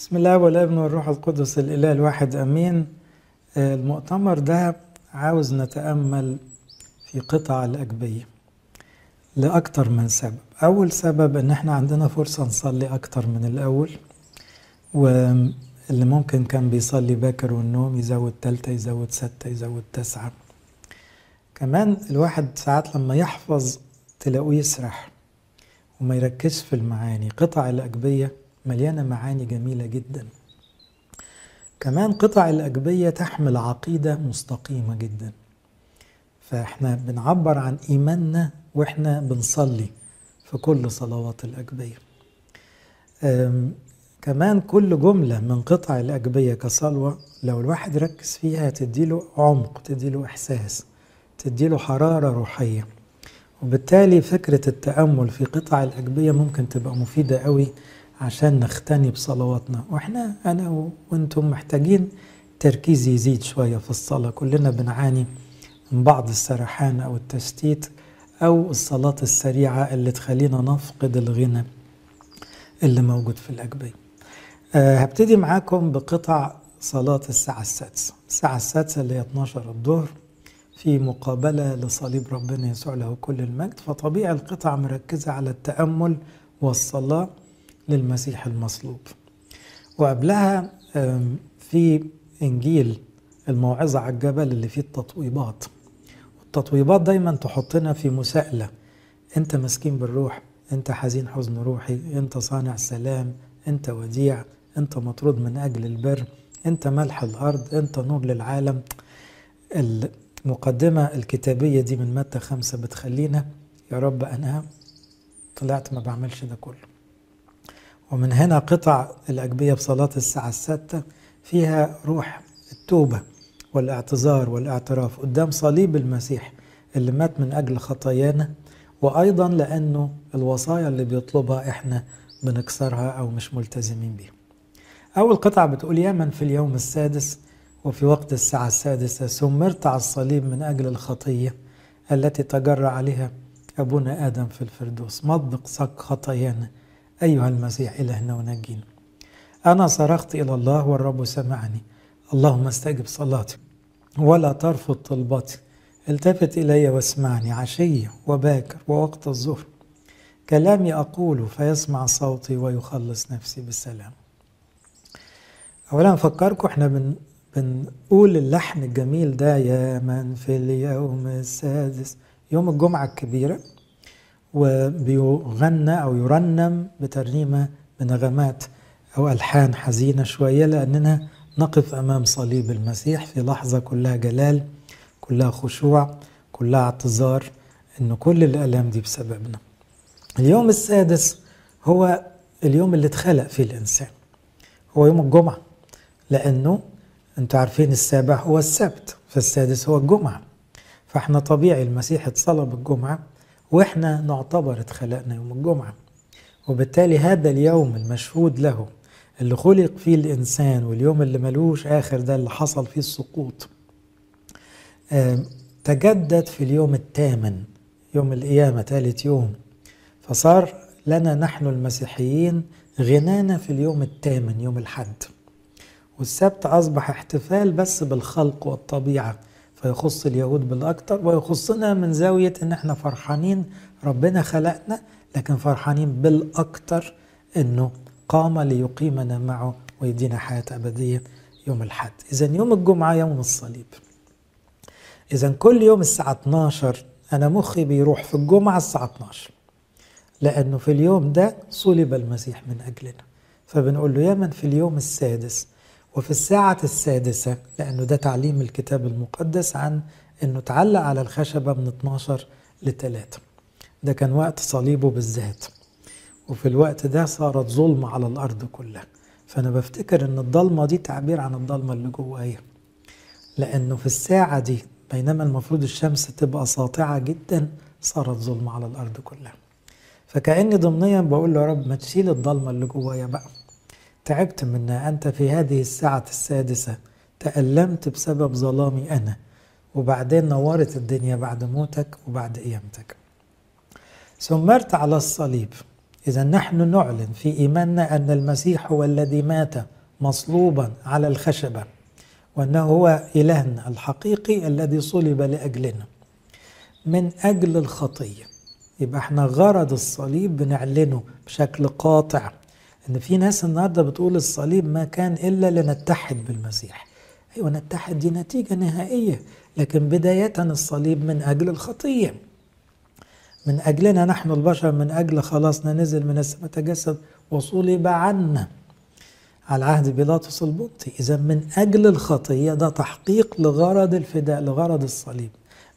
بسم الله والابن والروح القدس الإله الواحد أمين. المؤتمر ده عاوز نتأمل في قطع الأجبية لأكتر من سبب. أول سبب إن إحنا عندنا فرصة نصلي أكتر من الأول واللي ممكن كان بيصلي باكر والنوم يزود تالتة يزود ستة يزود تسعة. كمان الواحد ساعات لما يحفظ تلاقوه يسرح وما يركزش في المعاني. قطع الأجبية مليانة معاني جميلة جدا. كمان قطع الأجبية تحمل عقيدة مستقيمة جدا. فإحنا بنعبر عن إيماننا وإحنا بنصلي في كل صلوات الأجبية كمان كل جملة من قطع الأجبية كصلوة لو الواحد ركز فيها تديله عمق تديله إحساس تديله حرارة روحية. وبالتالي فكرة التأمل في قطع الأجبية ممكن تبقى مفيدة قوي عشان نختني بصلواتنا. وإحنا أنا وأنتم محتاجين تركيز يزيد شوية في الصلاة. كلنا بنعاني من بعض السرحان أو التشتيت أو الصلاة السريعة اللي تخلينا نفقد الغنى اللي موجود في الأجبية أه هبتدي معاكم بقطع صلاة الساعة السادسة. الساعة السادسة اللي هي 12 الظهر في مقابلة لصليب ربنا يسوع له كل المجد. فطبيعي القطع مركزة على التأمل والصلاة. للمسيح المصلوب. وقبلها في إنجيل الموعظة على الجبل اللي فيه التطويبات. التطويبات دايما تحطنا في مساءلة. أنت مسكين بالروح أنت حزين حزن روحي أنت صانع سلام أنت وديع أنت مطرود من أجل البر أنت ملح الأرض أنت نور للعالم. المقدمة الكتابية دي من متى خمسة بتخلينا يا رب أنا طلعت ما بعملش ده كله. ومن هنا قطع الأجبية بصلاة الساعة الستة فيها روح التوبة والاعتذار والاعتراف قدام صليب المسيح اللي مات من أجل خطايانا وأيضا لأنه الوصايا اللي بيطلبها إحنا بنكسرها أو مش ملتزمين بيها. أول قطعة بتقول يا من في اليوم السادس وفي وقت الساعة السادسة سمرت على الصليب من أجل الخطية التي تجرى عليها أبونا آدم في الفردوس. مضق صك خطايانا. أيها المسيح إلهنا ونجينا. أنا صرخت إلى الله والرب سمعني. اللهم استجب صلاتي ولا ترفض طلبتي التفت إلي واسمعني. عشية وباكر ووقت الظهر. كلامي أقول فيسمع صوتي ويخلص نفسي بالسلام. أولا أفكركم إحنا بن بنقول اللحن الجميل ده يا من في اليوم السادس. يوم الجمعة الكبيرة. وبيغنى أو يرنم بترنيمة بنغمات أو ألحان حزينة شوية لأننا نقف أمام صليب المسيح في لحظة كلها جلال كلها خشوع كلها اعتذار إن كل الآلام دي بسببنا. اليوم السادس هو اليوم اللي اتخلق فيه الإنسان. هو يوم الجمعة لأنه أنتوا عارفين السابع هو السبت فالسادس هو الجمعة. فإحنا طبيعي المسيح اتصلب الجمعة وإحنا نعتبر اتخلقنا يوم الجمعة. وبالتالي هذا اليوم المشهود له اللي خلق فيه الإنسان واليوم اللي ملوش آخر ده اللي حصل فيه السقوط. تجدد في اليوم الثامن يوم القيامة ثالث يوم. فصار لنا نحن المسيحيين غنانا في اليوم الثامن يوم الحد. والسبت أصبح احتفال بس بالخلق والطبيعة. فيخص اليهود بالأكثر ويخصنا من زاوية إن إحنا فرحانين ربنا خلقنا لكن فرحانين بالأكثر إنه قام ليقيمنا معه ويدينا حياة أبدية يوم الحد إذا يوم الجمعة يوم الصليب. إذا كل يوم الساعة 12 أنا مخي بيروح في الجمعة الساعة 12 لأنه في اليوم ده صلب المسيح من أجلنا. فبنقول له يا من في اليوم السادس وفي الساعة السادسة لأنه ده تعليم الكتاب المقدس عن أنه تعلق على الخشبة من 12 ل 3 ده كان وقت صليبه بالذات. وفي الوقت ده صارت ظلمة على الأرض كلها. فأنا بفتكر أن الضلمة دي تعبير عن الضلمة اللي جوايا. لأنه في الساعة دي بينما المفروض الشمس تبقى ساطعة جدا صارت ظلمة على الأرض كلها. فكأني ضمنيا بقول له يا رب ما تشيل الضلمة اللي جوايا بقى. تعبت منها أنت في هذه الساعة السادسة. تألمت بسبب ظلامي أنا. وبعدين نورت الدنيا بعد موتك وبعد قيامتك سمرت على الصليب. إذا نحن نعلن في إيماننا أن المسيح هو الذي مات مصلوبا على الخشبة وأنه هو إلهنا الحقيقي الذي صلب لأجلنا. من أجل الخطية. يبقى إحنا غرض الصليب بنعلنه بشكل قاطع. إن في ناس النهارده بتقول الصليب ما كان إلا لنتحد بالمسيح. أيوه نتحد دي نتيجة نهائية لكن بدايه الصليب من أجل الخطية. من أجلنا نحن البشر من أجل خلاصنا نزل من السماء تجسد وصلب عنا. على عهد بيلاطس البطي إذا من أجل الخطية ده تحقيق لغرض الفداء لغرض الصليب.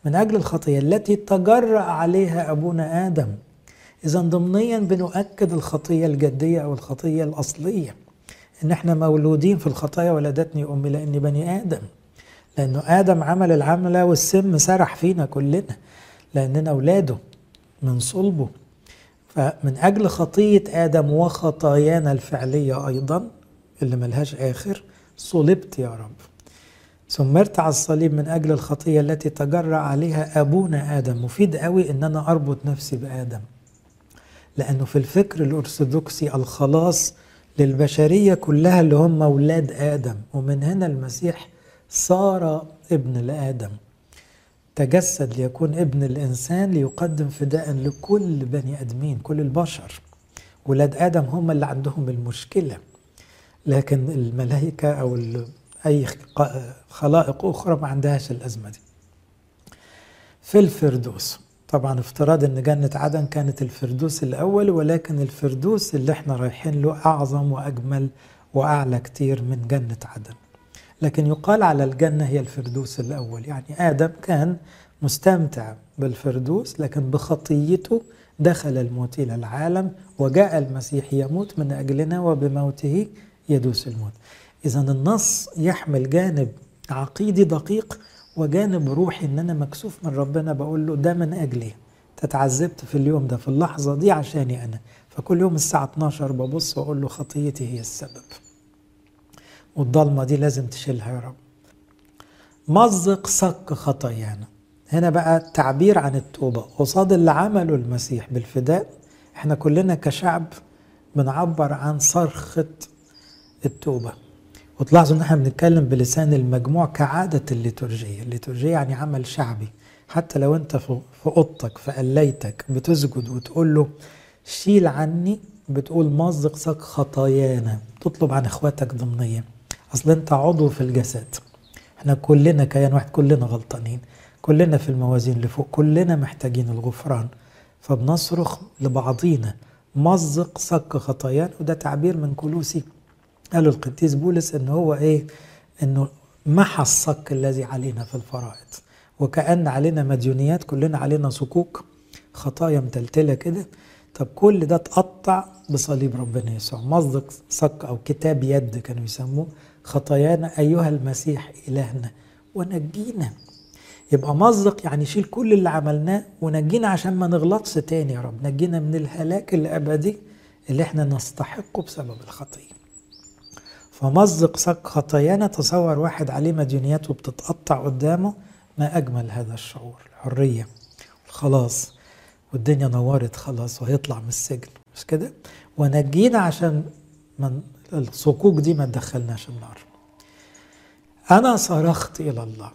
من أجل الخطية التي تجرأ عليها أبونا آدم. إذا ضمنيا بنؤكد الخطية الجدية أو الخطية الأصلية. إن إحنا مولودين في الخطايا ولدتني أمي لأني بني آدم. لأنه آدم عمل العملة والسم سرح فينا كلنا. لأننا أولاده من صلبه. فمن أجل خطية آدم وخطايانا الفعلية أيضا اللي ملهاش آخر صلبت يا رب. سمرت على الصليب من أجل الخطية التي تجرأ عليها أبونا آدم. مفيد قوي إن أنا أربط نفسي بآدم. لأنه في الفكر الأرثوذكسي الخلاص للبشرية كلها اللي هم أولاد آدم ومن هنا المسيح صار ابن لآدم. تجسد ليكون ابن الإنسان ليقدم فداء لكل بني آدمين كل البشر. ولاد آدم هم اللي عندهم المشكلة. لكن الملائكة أو أي خلائق أخرى ما عندهاش الأزمة دي. في الفردوس طبعا افتراض إن جنة عدن كانت الفردوس الأول ولكن الفردوس اللي إحنا رايحين له أعظم وأجمل وأعلى كتير من جنة عدن. لكن يقال على الجنة هي الفردوس الأول. يعني آدم كان مستمتع بالفردوس لكن بخطيته دخل الموت إلى العالم وجاء المسيح يموت من أجلنا وبموته يدوس الموت. اذا النص يحمل جانب عقيدي دقيق وجانب روحي إن أنا مكسوف من ربنا بقول له ده من أجلي. تتعذبت في اليوم ده في اللحظة دي عشاني أنا. فكل يوم الساعة 12 ببص وأقول له خطيتي هي السبب. والضلمة دي لازم تشيلها يا رب. مزق صك خطايانا. هنا بقى تعبير عن التوبة. قصاد اللي عمله المسيح بالفداء إحنا كلنا كشعب بنعبر عن صرخة التوبة. وتلاحظوا ان إحنا بنتكلم بلسان المجموع كعادة الليتورجية. الليتورجية يعني عمل شعبي. حتى لو انت في أوضتك في قليتك بتسجد وتقول له شيل عني بتقول مزق سك خطايانا تطلب عن إخواتك ضمنيا أصل انت عضو في الجسد. إحنا كلنا كيان واحد كلنا غلطانين. كلنا في الموازين اللي فوق كلنا محتاجين الغفران. فبنصرخ لبعضينا مزق سك خطايانا وده تعبير من كلوسي. قالوا القديس بولس إن هو إيه؟ إنه محى الصك الذي علينا في الفرائض. وكأن علينا مديونيات كلنا علينا صكوك خطايا متلتلة كده. طب كل ده اتقطع بصليب ربنا يسوع. مصدق صك أو كتاب يد كانوا يسموه. خطايانا أيها المسيح إلهنا ونجينا. يبقى مصدق يعني شيل كل اللي عملناه ونجينا عشان ما نغلطش تاني يا رب. نجينا من الهلاك الأبدي اللي إحنا نستحقه بسبب الخطيه فمزق صك خطايانا تصور واحد عليه مديونياته بتتقطع قدامه ما أجمل هذا الشعور الحرية. الخلاص والدنيا نورت خلاص وهيطلع من السجن. مش كده؟ ونجينا عشان من الصكوك دي ما تدخلناش النار. أنا صرخت إلى الله.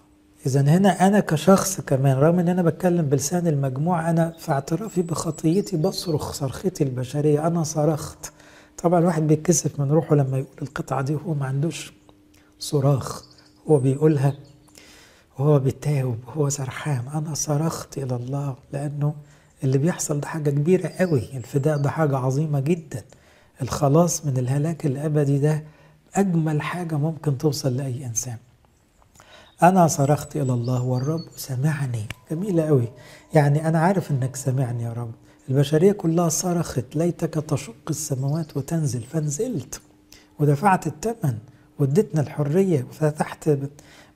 إذا هنا أنا كشخص كمان رغم إن أنا بتكلم بلسان المجموع أنا في اعترافي بخطيتي بصرخ صرختي البشرية. أنا صرخت. طبعا الواحد بيتكسف من روحه لما يقول القطعة دي وهو ما عندوش صراخ. هو بيقولها وهو بيتاوب وهو سرحان. أنا صرخت إلى الله لأنه اللي بيحصل ده حاجة كبيرة قوي. الفداء ده حاجة عظيمة جدا. الخلاص من الهلاك الأبدي ده أجمل حاجة ممكن توصل لأي إنسان. أنا صرخت إلى الله والرب سمعني. جميلة قوي. يعني أنا عارف إنك سمعني يا رب. البشرية كلها صرخت ليتك تشق السماوات وتنزل فنزلت ودفعت الثمن واديتنا الحرية وفتحت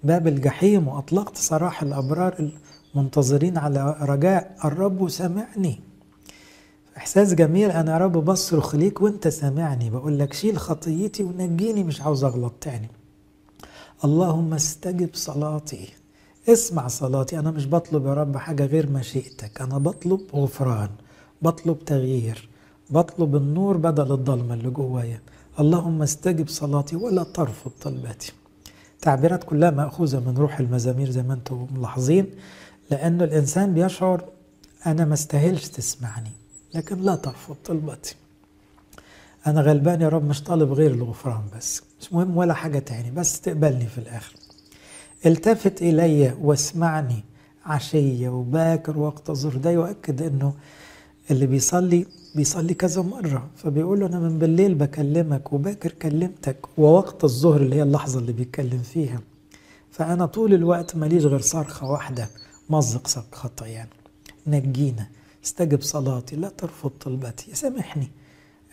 باب الجحيم وأطلقت سراح الأبرار المنتظرين على رجاء. الرب سمعني. إحساس جميل أنا يا رب بصرخ ليك وأنت سامعني. بقول لك شيل خطيتي ونجيني مش عاوز أغلط تاني. اللهم استجب صلاتي. اسمع صلاتي. أنا مش بطلب يا رب حاجة غير مشيئتك. أنا بطلب غفران. بطلب تغيير بطلب النور بدل الضلمة اللي جوايا. اللهم استجب صلاتي ولا ترفض طلباتي. تعبيرات كلها مأخوذة من روح المزامير زي ما أنتم ملاحظين لأنه الإنسان بيشعر أنا ما استاهلش تسمعني لكن لا ترفض طلباتي. أنا غلبان يا رب مش طالب غير الغفران بس. مش مهم ولا حاجة تاني بس تقبلني في الآخر. التفت إلي واسمعني عشية وباكر وقت الظهر ده يؤكد أنه اللي بيصلي بيصلي كذا مرة فبيقول له أنا من بالليل بكلمك وباكر كلمتك ووقت الظهر اللي هي اللحظة اللي بيتكلم فيها. فأنا طول الوقت ماليش غير صرخة واحدة مزق خطأ يعني نجينا استجب صلاتي لا ترفض طلبتي سامحني.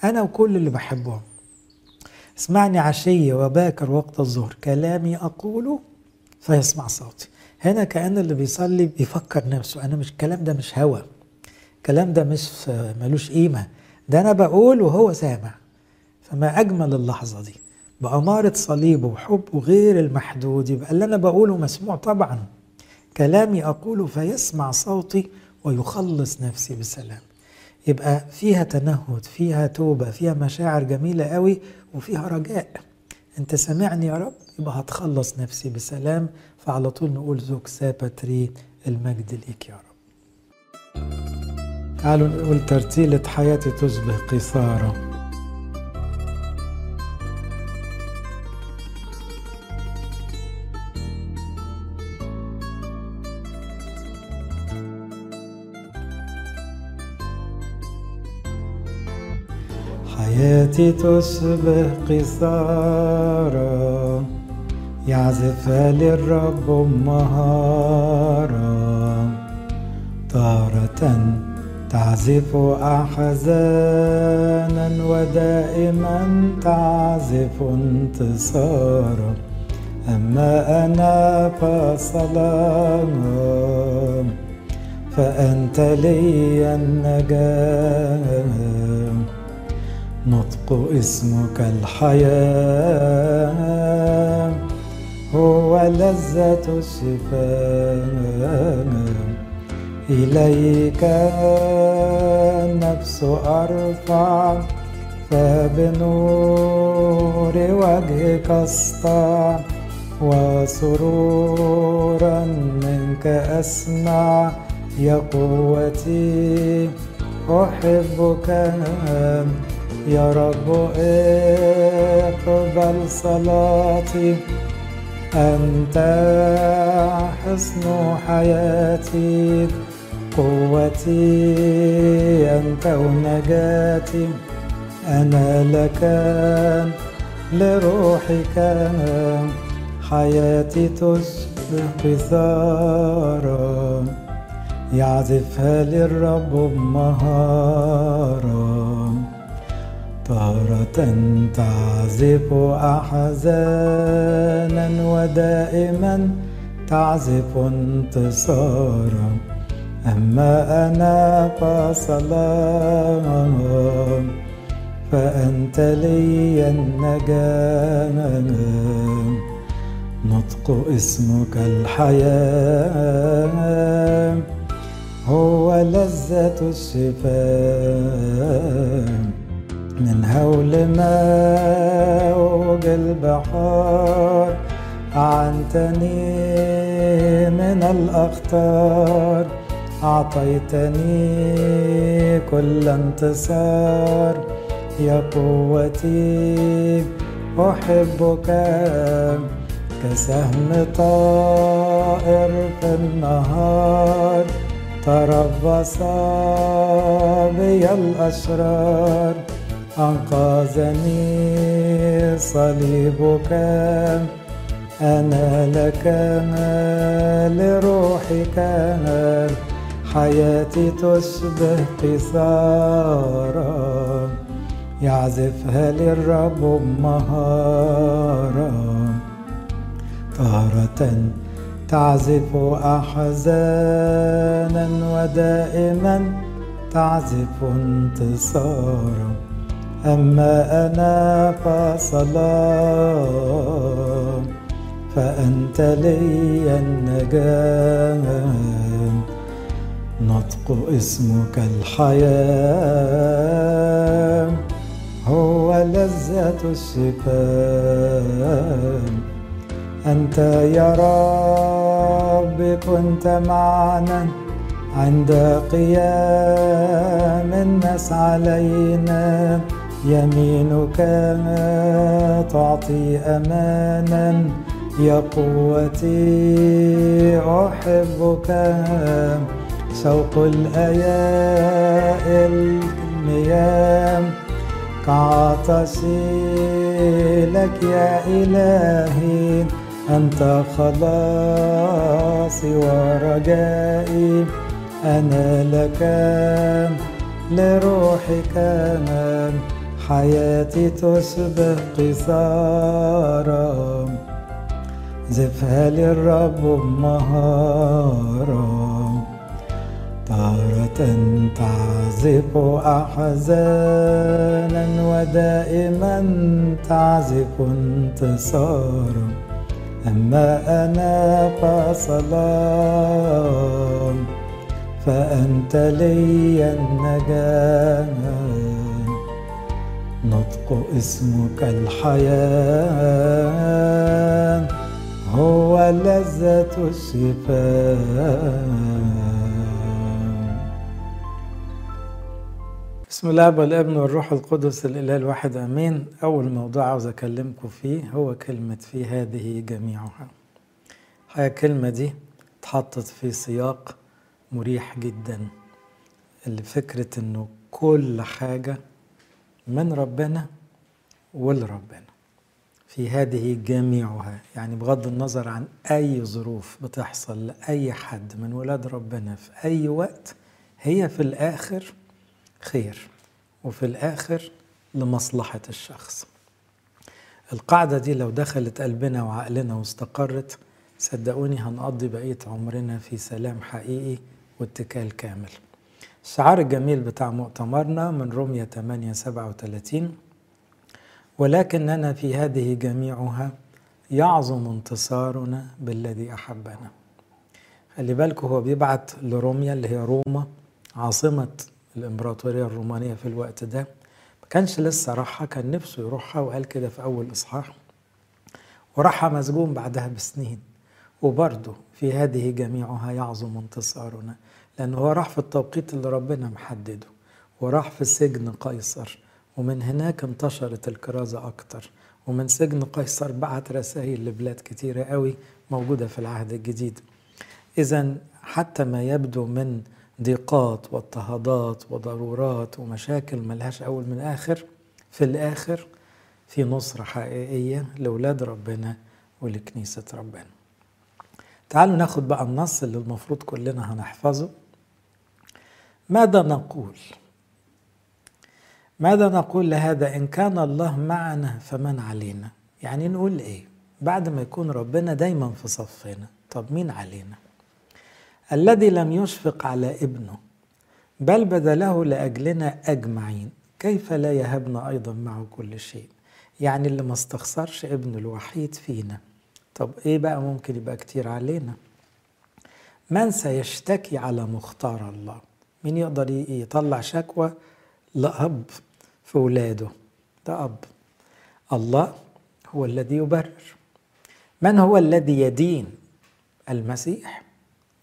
أنا وكل اللي بحبهم. اسمعني عشية وباكر وقت الظهر كلامي أقوله فيسمع صوتي. هنا كأن اللي بيصلي بيفكر نفسه أنا مش الكلام ده مش هوى الكلام ده مش ملوش قيمة. ده أنا بقول وهو سامع. فما أجمل اللحظة دي. بأمارة صليبه وحبه غير المحدود. يبقى اللي أنا بقوله مسموع طبعا. كلامي أقوله فيسمع صوتي ويخلص نفسي بسلام. يبقى فيها تنهد فيها توبة فيها مشاعر جميلة قوي وفيها رجاء. أنت سامعني يا رب؟ يبقى هتخلص نفسي بسلام. فعلى طول نقول زوك سابتري المجد ليك يا رب. تعالوا نقول ترتيلة حياتي تشبه قصارى حياتي تشبه قصارى يعزفها للرب مهارة تارة تعزف أحزانا ودائما تعزف انتصارا أما أنا فسلام فأنت لي النجاة. نطق اسمك الحياة هو لذة الشفاء. إليك النفس أرفع فبنور وجهك أسطع وسرورا منك أسمع يا قوتي أحبك يا رب اقبل صلاتي أنت حصن حياتي. قوتي أنت ونجاتي. أنا لك لروحك حياتي تشبه قثارا يعزفها للرب بمهارة تارة تعزف أحزانا ودائما تعزف انتصارا. أما أنا فسلام فأنت لي النجاة. نطق اسمك الحياة هو لذة الشفاء. من هول موج البحار أعنتني من الأخطار. أعطيتني كل انتصار. يا قوتي أحبك كسهم طائر في النهار. تربص بي الأشرار. أنقذني صليبك. أنا لك ما لروحك حياتي تشبه قصارا يعزفها للرب بمهارة طارة تعزف أحزانا ودائما تعزف انتصارا. أما أنا فصلاة فأنت لي النجاة. نطق اسمك الحياة هو لذة الشفاء أنت يا رب كنت معنا عند قيام الناس علينا. يمينك تعطي أمانا يا قوتي أحبك. شوق الأياء المياه كعطشي لك يا إلهي أنت خلاصي ورجائي. أنا لك لروحك حياتي تشبه قصارا زفها للرب بمهارة تارة تعزف أحزانا ودائما تعزف انتصارا. أما أنا فصلاة فأنت لي النجاة. نطق اسمك الحياة هو لذة الشفاء. بسم الله والابن والروح القدس الإله الواحد آمين. أول موضوع عاوز أكلمكم فيه هو كلمة في هذه جميعها. هي الكلمة دي اتحطت في سياق مريح جدا اللي فكره إنه كل حاجة من ربنا ولربنا في هذه جميعها. يعني بغض النظر عن أي ظروف بتحصل لأي حد من ولاد ربنا في أي وقت هي في الآخر خير وفي الآخر لمصلحة الشخص. القاعدة دي لو دخلت قلبنا وعقلنا واستقرت صدقوني هنقضي بقية عمرنا في سلام حقيقي واتكال كامل. الشعار الجميل بتاع مؤتمرنا من رومية 8 37 ولكننا في هذه جميعها يعظم انتصارنا بالذي أحبنا. خلي بالكم هو بيبعت لروميا اللي هي روما عاصمة الإمبراطورية الرومانية في الوقت ده. ما كانش لسه راحها كان نفسه يروحها وقال كده في أول إصحاح. وراحها مسجون بعدها بسنين. وبرضه في هذه جميعها يعظم انتصارنا لأنه هو راح في التوقيت اللي ربنا محدده. وراح في سجن قيصر. ومن هناك انتشرت الكرازة أكتر. ومن سجن قيصر بعت رسائل لبلاد كتيرة قوي موجودة في العهد الجديد. إذا حتى ما يبدو من ضيقات واضطهادات وضرورات ومشاكل ملهاش أول من آخر في الآخر في نصرة حقيقية لأولاد ربنا ولكنيسة ربنا. تعالوا ناخد بقى النص اللي المفروض كلنا هنحفظه. ماذا نقول؟ ماذا نقول لهذا؟ إن كان الله معنا فمن علينا؟ يعني نقول إيه؟ بعد ما يكون ربنا دايما في صفنا طب مين علينا؟ الذي لم يشفق على ابنه بل بذله لأجلنا أجمعين. كيف لا يهبنا أيضا معه كل شيء؟ يعني اللي ما استخسرش ابنه الوحيد فينا. طب إيه بقى ممكن يبقى كتير علينا؟ من سيشتكي على مختار الله؟ مين يقدر يطلع شكوى؟ لأب في ولاده. ده أب. الله هو الذي يبرر. من هو الذي يدين؟ المسيح.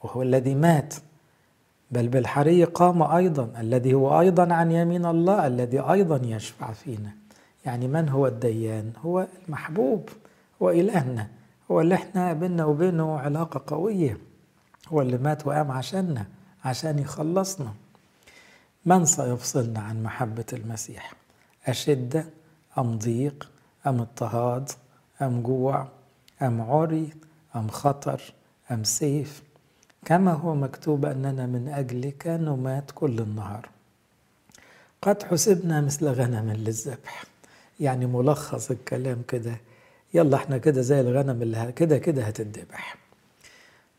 وهو الذي مات. بل بالحري قام أيضا الذي هو أيضا عن يمين الله الذي أيضا يشفع فينا. يعني من هو الديان؟ هو المحبوب هو إلهنا هو اللي إحنا بينا وبينه علاقة قوية. هو اللي مات وقام عشاننا عشان يخلصنا. من سيفصلنا عن محبة المسيح؟ أشدة أم ضيق؟ أم اضطهاد؟ أم جوع؟ أم عري؟ أم خطر؟ أم سيف؟ كما هو مكتوب أننا من أجلك نمات كل النهار. قد حسبنا مثل غنم للذبح. يعني ملخص الكلام كده. يلا إحنا كده زي الغنم اللي كده كده هتتذبح.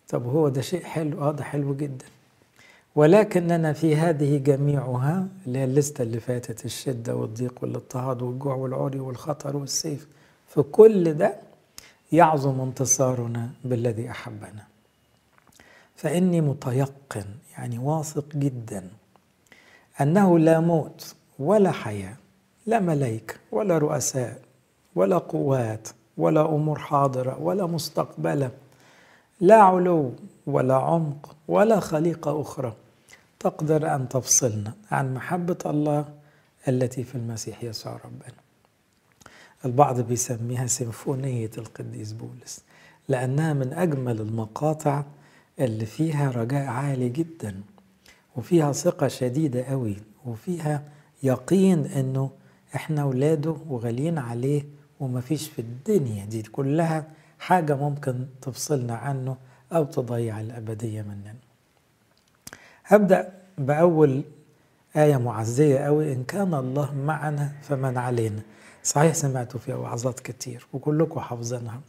طب هو ده شيء حلو؟ آه ده حلو جدا. ولكننا في هذه جميعها اللي هي الليستة اللي فاتت الشدة والضيق والاضطهاد والجوع والعري والخطر والسيف في كل ده يعظم انتصارنا بالذي أحبنا. فإني متيقن يعني واثق جدا أنه لا موت ولا حياة لا ملائكة ولا رؤساء ولا قوات ولا أمور حاضرة ولا مستقبلة لا علو ولا عمق ولا خليقة أخرى تقدر أن تفصلنا عن محبة الله التي في المسيح يسوع ربنا. البعض بيسميها سيمفونية القديس بولس لأنها من أجمل المقاطع اللي فيها رجاء عالي جدا وفيها ثقة شديدة قوي وفيها يقين إنه إحنا اولاده وغاليين عليه ومفيش في الدنيا. دي كلها حاجة ممكن تفصلنا عنه أو تضيع الأبدية مننا. هبدأ بأول آية معزية قوي. إن كان الله معنا فمن علينا. صحيح سمعتوا فيها وعظات كتير وكلكم حافظينها.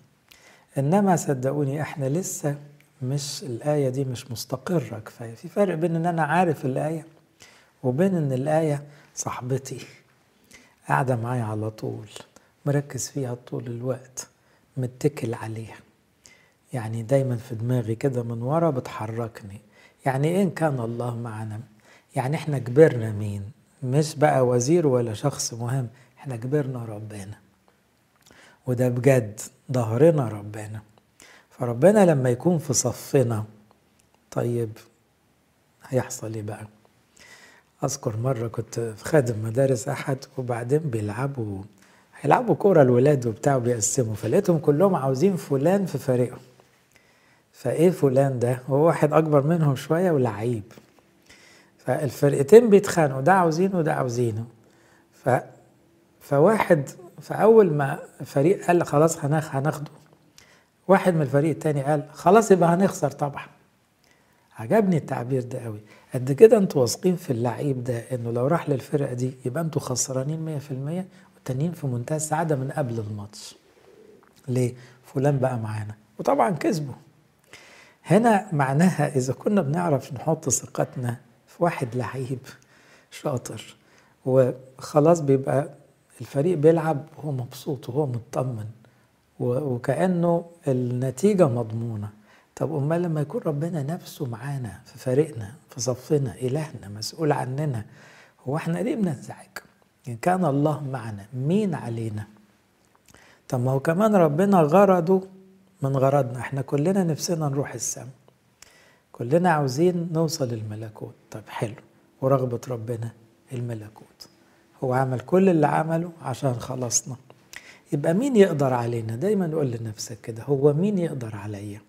إنما صدقوني إحنا لسه مش الآية دي مش مستقرة كفاية. في فرق بين إن أنا عارف الآية وبين إن الآية صاحبتي قاعدة معايا على طول مركز فيها طول الوقت متكل عليها. يعني دايما في دماغي كده من ورا بتحركني. يعني إن كان الله معنا يعني إحنا كبرنا مين؟ مش بقى وزير ولا شخص مهم إحنا كبرنا ربنا. وده بجد ظهرنا ربنا. فربنا لما يكون في صفنا طيب هيحصل إيه بقى؟ أذكر مرة كنت في خادم مدارس أحد وبعدين بيلعبوا هيلعبوا كورة الولاد وبتاع وبيقسموا فلقيتهم كلهم عاوزين فلان في فريقهم. فإيه فلان ده؟ هو واحد أكبر منهم شوية ولعيب. فالفرقتين بيتخانقوا ده عاوزينه وده عاوزينه. ف فواحد فأول ما فريق قال خلاص هناخده واحد من الفريق التاني قال خلاص يبقى هنخسر طبعا. عجبني التعبير ده قوي. قد كده أنتوا واثقين في اللعيب ده انه لو راح للفرقة دي يبقى أنتوا خسرانين 100% والتانيين في منتهى السعادة من قبل الماتش. ليه؟ فلان بقى معانا. وطبعا كسبوا. هنا معناها إذا كنا بنعرف نحط ثقتنا في واحد لعيب شاطر وخلاص بيبقى الفريق بيلعب وهو مبسوط وهو مطمن. وكأنه النتيجة مضمونة. طب أمال لما يكون ربنا نفسه معانا في فريقنا في صفنا إلهنا مسؤول عننا هو إحنا ليه بننزعج؟ إن كان الله معنا مين علينا؟ طب ما هو كمان ربنا غرضه من غرضنا. إحنا كلنا نفسنا نروح السماء كلنا عاوزين نوصل الملكوت طب حلو. ورغبة ربنا الملكوت. هو عمل كل اللي عمله عشان خلصنا. يبقى مين يقدر علينا؟ دايما قول لنفسك كده هو مين يقدر عليا؟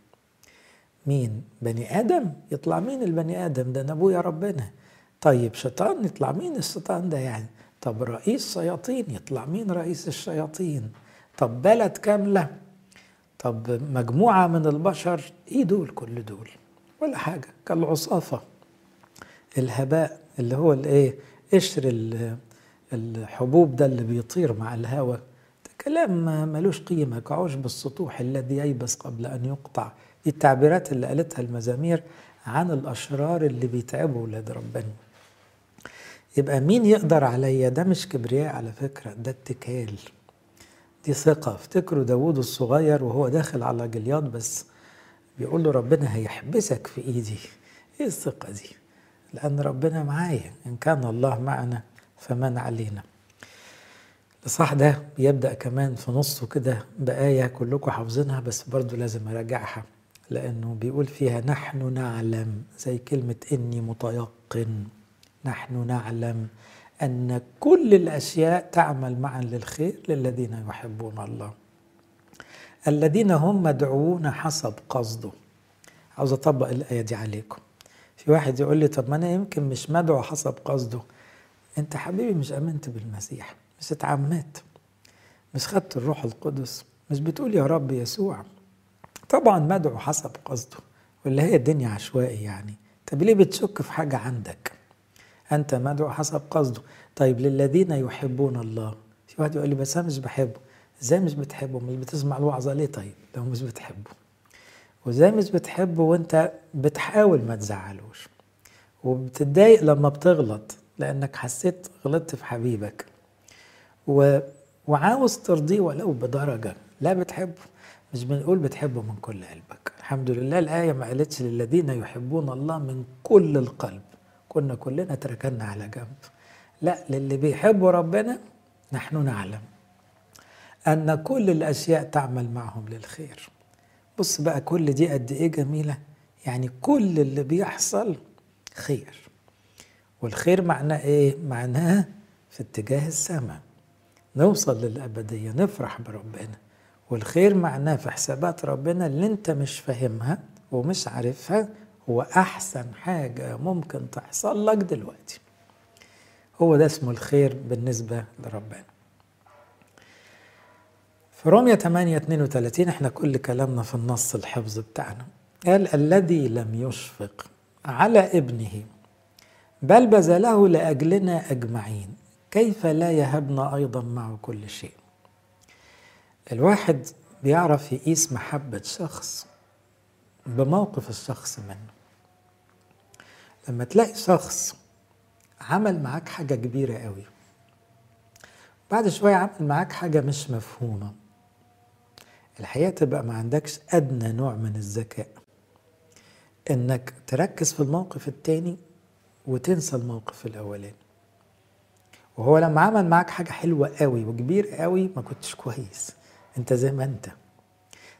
مين؟ بني آدم؟ يطلع مين البني آدم ده؟ أنا أبويا ربنا. طيب شيطان يطلع مين الشيطان ده يعني؟ طب رئيس شياطين يطلع مين رئيس الشياطين؟ طب بلد كاملة؟ طب مجموعة من البشر؟ إيه دول؟ كل دول. ولا حاجة. كالعصافة. الهباء اللي هو الإيه؟ قشر الحبوب ده اللي بيطير مع الهواء. كلام ملوش قيمة كعشب السطوح الذي ييبس قبل أن يقطع دي التعبيرات اللي قالتها المزامير عن الأشرار اللي بيتعبوا ولاد ربنا. يبقى مين يقدر عليا؟ ده مش كبرياء على فكرة ده اتكال. دي ثقة. افتكروا داوود الصغير وهو داخل على جلياد بس بيقول له ربنا هيحبسك في إيدي. إيه الثقة دي؟ لأن ربنا معايا إن كان الله معنا فمن علينا. الإصحاح ده بيبدأ كمان في نصه كده بآية كلكم حافظينها بس برضو لازم أراجعها لأنه بيقول فيها نحن نعلم زي كلمة إني متيقن. نحن نعلم أن كل الأشياء تعمل معا للخير للذين يحبون الله. الذين هم مدعوون حسب قصده. عاوز أطبق الآية دي عليكم. في واحد يقول لي طب ما أنا يمكن مش مدعو حسب قصده. أنت حبيبي مش آمنت بالمسيح. مش اتعمدت مش خدت الروح القدس. مش بتقول يا رب يسوع. طبعا مدعو حسب قصده ولا هي الدنيا عشوائي يعني. طب ليه بتشك في حاجة عندك؟ أنت مدعو حسب قصده. طيب للذين يحبون الله. في واحد يقول لي بس أنا مش بحبه. إزاي مش بتحبه؟ مش بتسمع الوعظة ليه طيب؟ لو مش بتحبه. وإزاي مش بتحبه وأنت بتحاول ما تزعلوش. وبتتضايق لما بتغلط لأنك حسيت غلطت في حبيبك. و... وعاوز ترضيه ولو بدرجة. لا بتحبه. مش بنقول بتحبه من كل قلبك. الحمد لله الآية ما قالتش للذين يحبون الله من كل القلب. كنا كلنا تركنا على جنب. لا للي بيحبوا ربنا نحن نعلم أن كل الأشياء تعمل معهم للخير. بص بقى كل دي قد إيه جميلة؟ يعني كل اللي بيحصل خير. والخير معناه إيه؟ معناه في اتجاه السماء. نوصل للأبدية نفرح بربنا. والخير معناه في حسابات ربنا اللي انت مش فاهمها ومش عارفها هو أحسن حاجة ممكن تحصل لك دلوقتي. هو ده اسمه الخير بالنسبة لربنا. في رومية 8 32 إحنا كل كلامنا في النص الحفظ بتاعنا. قال الذي لم يشفق على ابنه بل بذله لأجلنا أجمعين. كيف لا يهبنا أيضا معه كل شيء؟ الواحد بيعرف يقيس محبة شخص بموقف الشخص منه. لما تلاقي شخص عمل معاك حاجة كبيرة قوي بعد شوية عمل معاك حاجة مش مفهومة الحقيقة تبقى ما عندكش أدنى نوع من الذكاء. إنك تركز في الموقف التاني وتنسى الموقف الأولاني. وهو لما عمل معاك حاجة حلوة قوي وكبير قوي ما كنتش كويس. انت زي ما انت.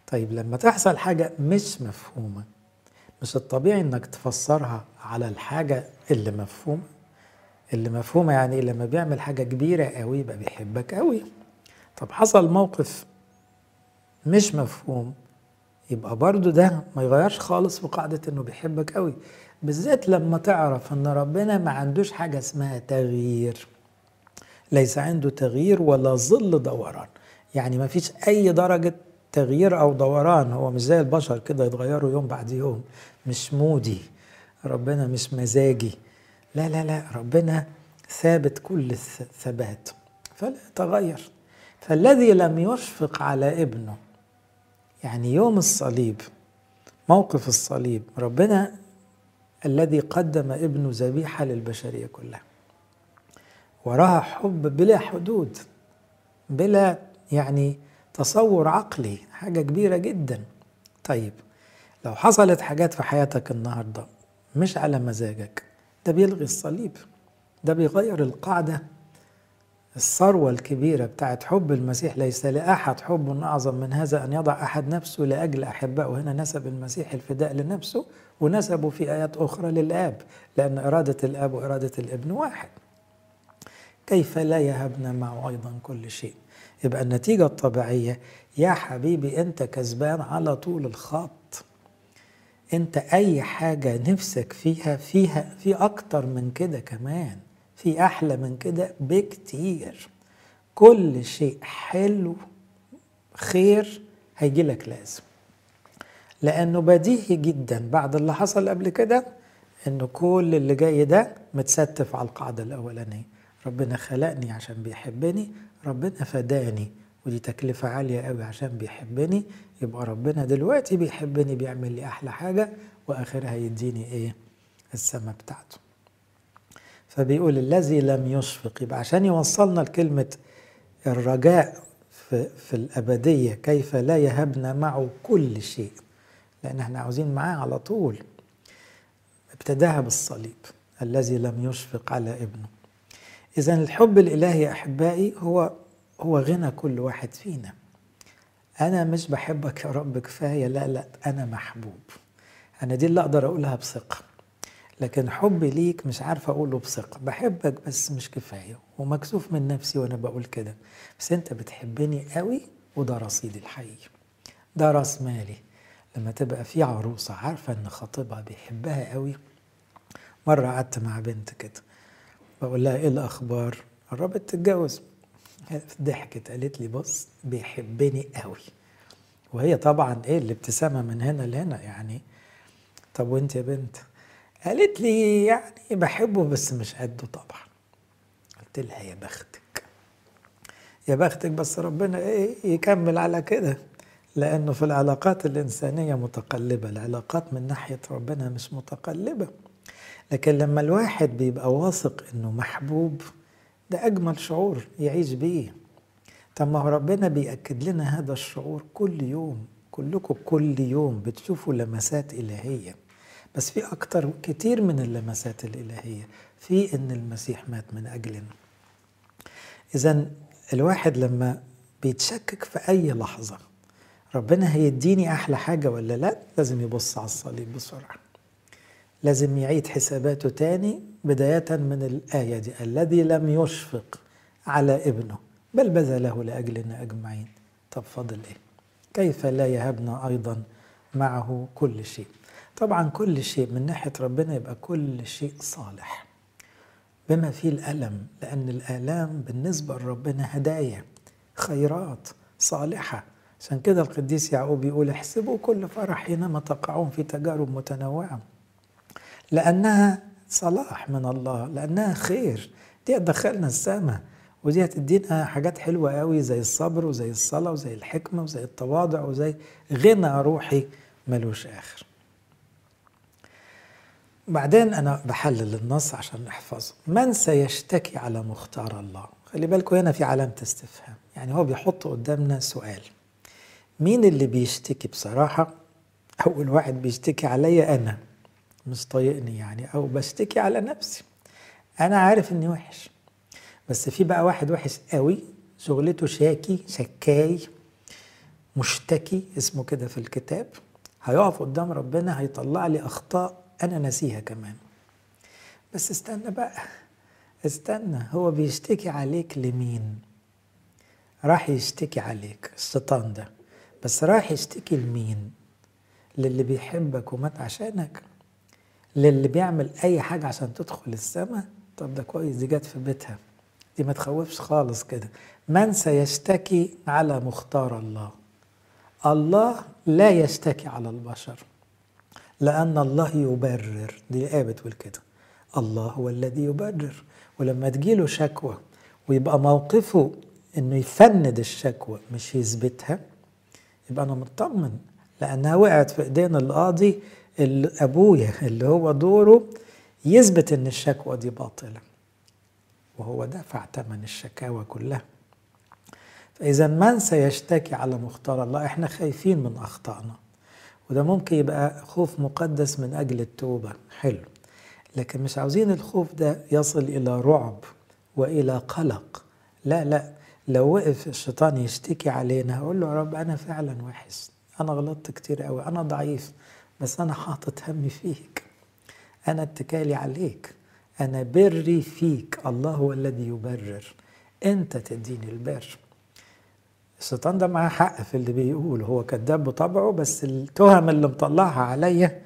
طيب لما تحصل حاجة مش مفهومة مش الطبيعي انك تفسرها على الحاجة اللي مفهومة. اللي مفهومة يعني لما بيعمل حاجة كبيرة قوي يبقى بيحبك قوي. طب حصل موقف مش مفهوم يبقى برضو ده ما يغيرش خالص في قاعدة إنه بيحبك قوي. بالذات لما تعرف إن ربنا ما عندوش حاجة اسمها تغيير. ليس عنده تغيير ولا ظل دوران. يعني ما فيش أي درجة تغيير أو دوران. هو مش زي البشر كده يتغيروا يوم بعد يوم. مش مودي. ربنا مش مزاجي. لا لا لا. ربنا ثابت كل الثبات فلا يتغير فالذي لم يشفق على ابنه. يعني يوم الصليب موقف الصليب. ربنا الذي قدم ابنه ذبيحة للبشرية كلها. وراها حب بلا حدود بلا يعني تصور عقلي حاجة كبيرة جدا. طيب لو حصلت حاجات في حياتك النهاردة مش على مزاجك ده بيلغي الصليب ده بيغير القاعدة. الثروة الكبيرة بتاعت حب المسيح ليس لأحد حب أعظم من هذا أن يضع أحد نفسه لأجل أحبائه. هنا نسب المسيح الفداء لنفسه ونسبه في آيات أخرى للآب لأن إرادة الآب وإرادة الإبن واحد. كيف لا يهبنا معه أيضا كل شيء؟ يبقى النتيجة الطبيعية يا حبيبي أنت كسبان على طول الخط. أنت أي حاجة نفسك فيها فيها في أكتر من كده كمان في أحلى من كده بكتير. كل شيء حلو خير هيجي لك لازم. لأنه بديهي جدا بعد اللي حصل قبل كده إنه كل اللي جاي ده متستف على القاعدة الأولانية. ربنا خلقني عشان بيحبني ربنا فداني ودي تكلفة عالية قوي عشان بيحبني. يبقى ربنا دلوقتي بيحبني بيعمل لي أحلى حاجة وآخرها يديني إيه؟ السماء بتاعته. فبيقول الذي لم يشفق يبقى عشان يوصلنا لكلمة الرجاء في, في الأبدية كيف لا يهبنا معه كل شيء؟ لأن إحنا عاوزين معاه على طول. ابتداها بالصليب. الذي لم يشفق على ابنه. إذا الحب الإلهي أحبائي هو هو غنى كل واحد فينا. أنا مش بحبك يا رب كفاية لا لا أنا محبوب. أنا دي اللي أقدر أقولها بثقة. لكن حبي ليك مش عارف أقوله بثقة. بحبك بس مش كفاية ومكسوف من نفسي وأنا بقول كده. بس أنت بتحبني قوي وده رصيدي الحقيقي. ده رأس مالي. لما تبقى في عروسة عارفة إن خطيبها بيحبها قوي. مرة قعدت مع بنت كده. بقول لها إيه الأخبار؟ قربت تتجوز. ضحكت قالت لي بص بيحبني قوي وهي طبعا إيه الابتسامة من هنا لهنا يعني طب وأنت يا بنت؟ قالت لي يعني بحبه بس مش قده طبعا. قلت لها يا بختك يا بختك بس ربنا إيه يكمل على كده لأنه في العلاقات الإنسانية متقلبة العلاقات من ناحية ربنا مش متقلبة. لكن لما الواحد بيبقى واثق إنه محبوب ده أجمل شعور يعيش بيه. طب ما هو ربنا بيأكد لنا هذا الشعور كل يوم. كلكم كل يوم بتشوفوا لمسات إلهية. بس في أكتر كتير من اللمسات الإلهية في إن المسيح مات من أجلنا. إذا الواحد لما بيتشكك في أي لحظة ربنا هيديني أحلى حاجة ولا لأ؟ لازم يبص على الصليب بسرعة. لازم يعيد حساباته تاني بداية من الآية دي. الذي لم يشفق على ابنه بل بذله لأجلنا أجمعين. طب فضل إيه؟ كيف لا يهبنا أيضا معه كل شيء؟ طبعا كل شيء من ناحية ربنا يبقى كل شيء صالح. بما فيه الألم لأن الآلام بالنسبة لربنا هدايا خيرات صالحة. عشان كده القديس يعقوب يقول احسبوا كل فرح حينما تقعون في تجارب متنوعة. لأنها صلاح من الله لأنها خير. دي هتدخلنا السماء ودي هتدينا حاجات حلوة قوي زي الصبر وزي الصلاة وزي الحكمة وزي التواضع وزي غنى روحي ملوش آخر. بعدين أنا بحلل النص عشان نحفظه من سيشتكي على مختار الله؟ خلي بالكم هنا في علامة استفهام. يعني هو بيحط قدامنا سؤال. مين اللي بيشتكي بصراحة؟ أول واحد بيشتكي عليا أنا. مش طايقني يعني أو بشتكي على نفسي. أنا عارف إني وحش بس في بقى واحد وحش قوي شغلته شاكي شكاي مشتكي اسمه كده في الكتاب. هيقف قدام ربنا هيطلع لي أخطاء أنا ناسيها كمان. بس استنى بقى استنى هو بيشتكي عليك لمين؟ راح يشتكي عليك الشيطان ده. بس راح يشتكي لمين؟ للي بيحبك ومات عشانك. للي بيعمل أي حاجة عشان تدخل السماء طب ده كويس دي جت في بيتها. دي ما تخوفش خالص كده. من سيشتكي على مختار الله؟ الله لا يشتكي على البشر لأن الله يبرر. دي الآية بتقول كده الله هو الذي يبرر. ولما تجيله شكوى ويبقى موقفه إنه يفند الشكوى مش يثبتها يبقى أنا مطمن لأنها وقعت في إيدين القاضي أبويا اللي هو دوره يثبت إن الشكوى دي باطلة. وهو دفع ثمن الشكاوى كلها. فإذا من سيشتكي على مختار الله؟ إحنا خايفين من أخطائنا. وده ممكن يبقى خوف مقدس من أجل التوبة. حلو. لكن مش عاوزين الخوف ده يصل إلى رعب وإلى قلق. لا لا. لو وقف الشيطان يشتكي علينا هقول له يا رب أنا فعلا وحش. أنا غلطت كتير قوي أنا ضعيف. بس أنا حاطط همي فيك. أنا اتكالي عليك. أنا بري فيك. الله هو الذي يبرر. أنت تديني البر. الشيطان ده معاه حق في اللي بيقول هو كذاب بطبعه بس التهم اللي مطلعها عليا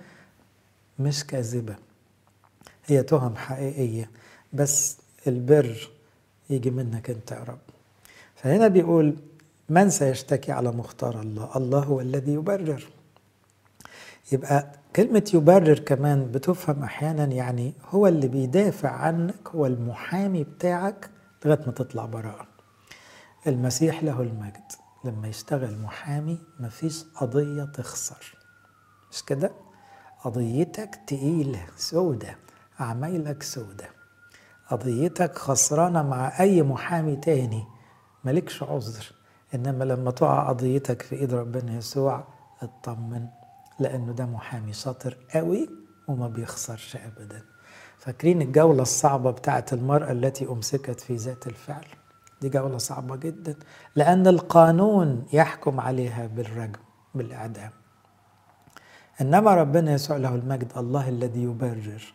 مش كاذبة. هي تهم حقيقية. بس البر يجي منك أنت يا رب. فهنا بيقول من سيشتكي على مختار الله؟ الله هو الذي يبرر. يبقى كلمة يبرر كمان بتفهم أحيانا يعني هو اللي بيدافع عنك هو المحامي بتاعك لغاية ما تطلع براءة. المسيح له المجد. لما يشتغل محامي مفيش قضية تخسر. مش كده؟ قضيتك تقيلة سودة عمايلك سودة. قضيتك خسرانة مع أي محامي تاني مالكش عذر. إنما لما تقع قضيتك في إيد ربنا يسوع اطمن. لأنه ده محامي شاطر قوي وما بيخسرش أبدا. فاكرين الجولة الصعبة بتاعت المرأة التي أمسكت في ذات الفعل؟ دي جولة صعبة جدا لأن القانون يحكم عليها بالرجم بالإعدام. إنما ربنا يسوع له المجد الله الذي يبرر.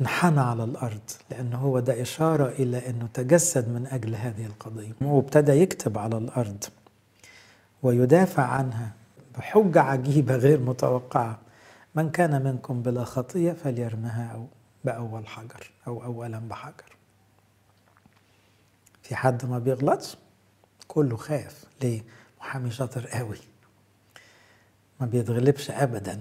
انحنى على الأرض لأنه هو ده إشارة إلى أنه تجسد من أجل هذه القضية. وابتدى يكتب على الأرض ويدافع عنها. بحجة عجيبة غير متوقعة. من كان منكم بلا خطية فليرمها أو بأول حجر أو أولا بحجر. في حد ما بيغلطش؟ كله خاف. ليه؟ محامي شاطر قوي. ما بيتغلبش أبدا.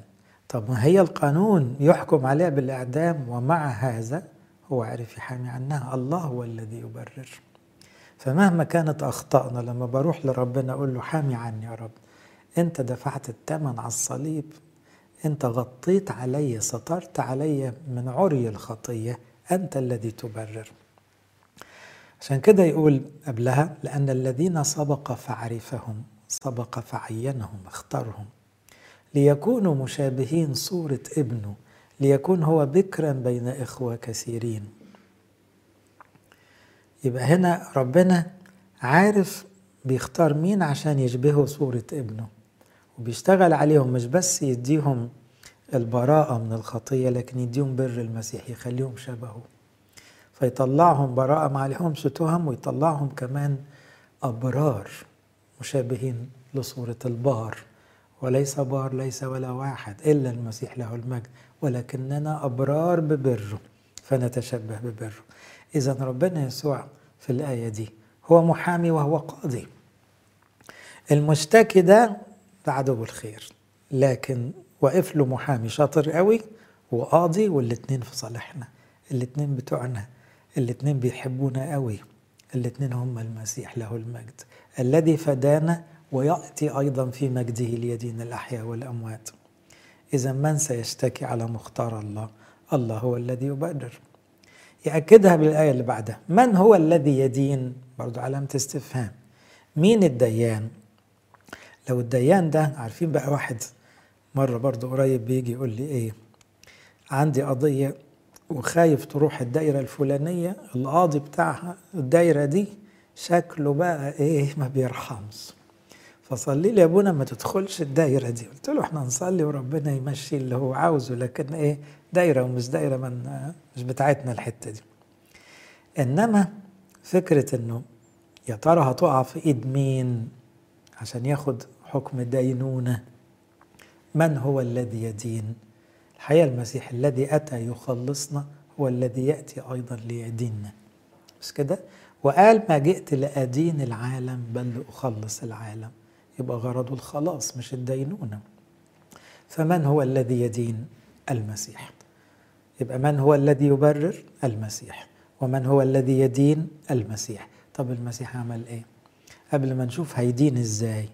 طب ما هي القانون يحكم عليها بالإعدام ومع هذا هو عرف يحامي عنها. الله هو الذي يبرر. فمهما كانت أخطأنا لما بروح لربنا أقول له حامي عني يا رب. أنت دفعت الثمن على الصليب. أنت غطيت علي سترت علي من عري الخطية. أنت الذي تبرر. عشان كده يقول قبلها لأن الذين سبق فعرفهم سبق فعينهم اختارهم ليكونوا مشابهين صورة ابنه ليكون هو بكرا بين إخوة كثيرين. يبقى هنا ربنا عارف بيختار مين عشان يشبهوا صورة ابنه. وبيشتغل عليهم مش بس يديهم البراءة من الخطية لكن يديهم بر المسيح يخليهم شبهه. فيطلعهم براءة ما عليهمش تهم ويطلعهم كمان أبرار مشابهين لصورة البار. وليس بار ليس ولا واحد إلا المسيح له المجد. ولكننا أبرار ببره فنتشبه ببره. إذا ربنا يسوع في الآية دي هو محامي وهو قاضي. المشتكي ده ده عدو الخير لكن واقف له محامي شاطر قوي وقاضي والاتنين في صالحنا. الاتنين بتوعنا. الاتنين بيحبونا قوي. الاتنين هم المسيح له المجد. الذي فدانا ويأتي أيضا في مجده ليدين الأحياء والأموات. إذا من سيشتكي على مختار الله؟ الله هو الذي يبرر يأكدها بالآية اللي بعدها. من هو الذي يدين؟ برضو علامة استفهام. مين الديان؟ لو الديان ده عارفين بقى واحد مرة برضو قريب بيجي يقول لي إيه عندي قضية وخايف تروح الدايرة الفلانية القاضي بتاعها الدايرة دي شكله بقى إيه ما بيرحمش. فصلي لي يا أبونا ما تدخلش الدايرة دي. قلت له إحنا نصلي وربنا يمشي اللي هو عاوزه لكن إيه دايرة ومش دايرة من مش بتاعتنا الحتة دي. إنما فكرة إنه يا ترى هتقع في إيد مين؟ عشان ياخد حكم دينونة من هو الذي يدين؟ الحقيقة المسيح الذي أتى يخلصنا هو الذي يأتي أيضا ليديننا. بس كده؟ وقال ما جئت لأدين العالم بل لأخلص العالم. يبقى غرضه الخلاص مش الدينونة. فمن هو الذي يدين؟ المسيح. يبقى من هو الذي يبرر؟ المسيح. ومن هو الذي يدين؟ المسيح. طب المسيح عمل إيه؟ قبل ما نشوف هيدين إزاي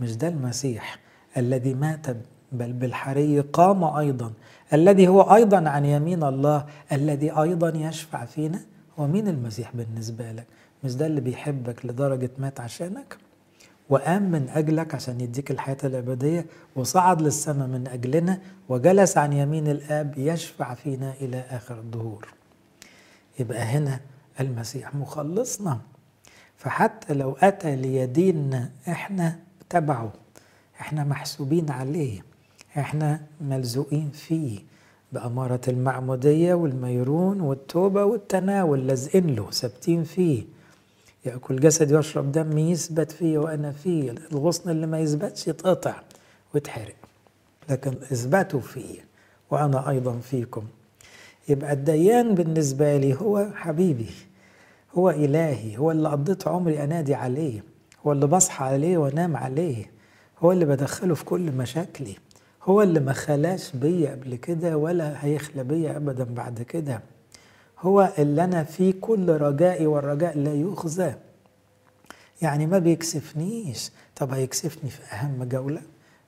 مش ده المسيح الذي مات بل بالحري قام أيضا. الذي هو أيضا عن يمين الله الذي أيضا يشفع فينا. هو مين المسيح بالنسبة لك؟ مش ده اللي بيحبك لدرجة مات عشانك؟ وقام من أجلك عشان يديك الحياة الأبدية وصعد للسماء من أجلنا وجلس عن يمين الآب يشفع فينا إلى آخر الدهور. يبقى هنا المسيح مخلصنا. فحتى لو أتى ليديننا إحنا تبعه. إحنا محسوبين عليه. إحنا ملزوقين فيه. بأمارة المعمودية والميرون والتوبة والتناول لازقين له ثابتين فيه. يأكل جسدي ويشرب دمي يثبت فيه وأنا فيه. الغصن اللي ما يثبتش يتقطع ويتحرق. لكن اثبتوا فيه. وأنا أيضا فيكم. يبقى الديان بالنسبة لي هو حبيبي. هو إلهي. هو اللي قضيت عمري أنادي عليه. هو اللي بصحى عليه وانام عليه. هو اللي بدخله في كل مشاكلي. هو اللي ما خلاش بيا قبل كده ولا هيخلى بيا أبدا بعد كده. هو اللي أنا فيه كل رجائي والرجاء لا يخزى. يعني ما بيكسفنيش. طب هيكسفني في أهم جولة؟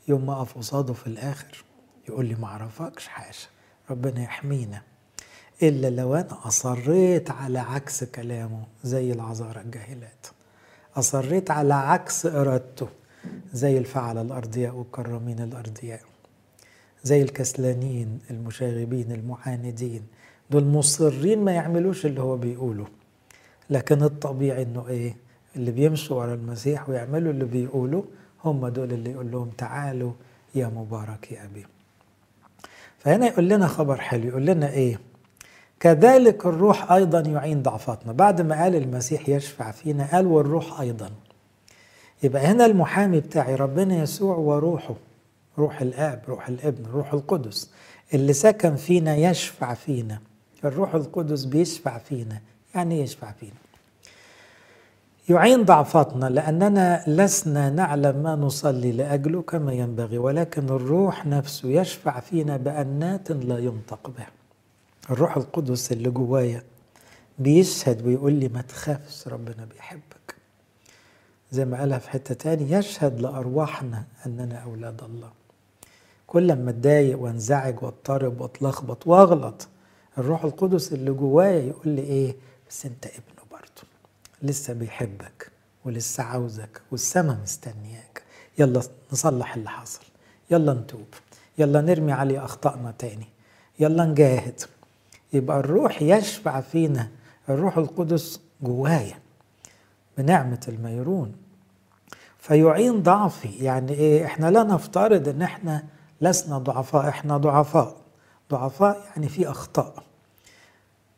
يوم ما أقف قصاده في الآخر يقول لي ما أعرفكش حاشا ربنا يحمينا. إلا لو أنا أصريت على عكس كلامه زي العذارى الجاهلات. أصريت على عكس إرادته. زي الفعل الأرضياء والكرامين الأرضياء. زي الكسلانين المشاغبين المعاندين دول مصرين ما يعملوش اللي هو بيقوله. لكن الطبيعي إنه إيه؟ اللي بيمشوا ورا المسيح ويعملوا اللي بيقولوا هم دول اللي يقول لهم تعالوا يا مبارك يا أبي. فهنا يقول لنا خبر حلو. يقول لنا إيه؟ كذلك الروح أيضا يعين ضعفاتنا. بعد ما قال المسيح يشفع فينا قال والروح أيضا. يبقى هنا المحامي بتاعي ربنا يسوع وروحه روح الآب روح الابن روح القدس. اللي سكن فينا يشفع فينا. الروح القدس بيشفع فينا. يعني يشفع فينا؟ يعين ضعفاتنا. لأننا لسنا نعلم ما نصلي لأجله كما ينبغي ولكن الروح نفسه يشفع فينا بأنات لا ينطق بها. الروح القدس اللي جوايا بيشهد ويقول لي ما تخافش ربنا بيحبك. زي ما قالها في حتة تاني يشهد لأرواحنا أننا أولاد الله. كل ما أتضايق وأنزعج وأضطرب وأتلخبط وأغلط الروح القدس اللي جوايا يقول لي إيه؟ بس أنت ابنه برضه. لسه بيحبك ولسه عاوزك والسما مستنياك. يلا نصلح اللي حصل. يلا نتوب. يلا نرمي عليه أخطائنا تاني. يلا نجاهد. يبقى الروح يشفع فينا الروح القدس جوايا بنعمة الميرون. فيعين ضعفي يعني إيه؟ إحنا لا نفترض إن إحنا لسنا ضعفاء إحنا ضعفاء. ضعفاء يعني في أخطاء.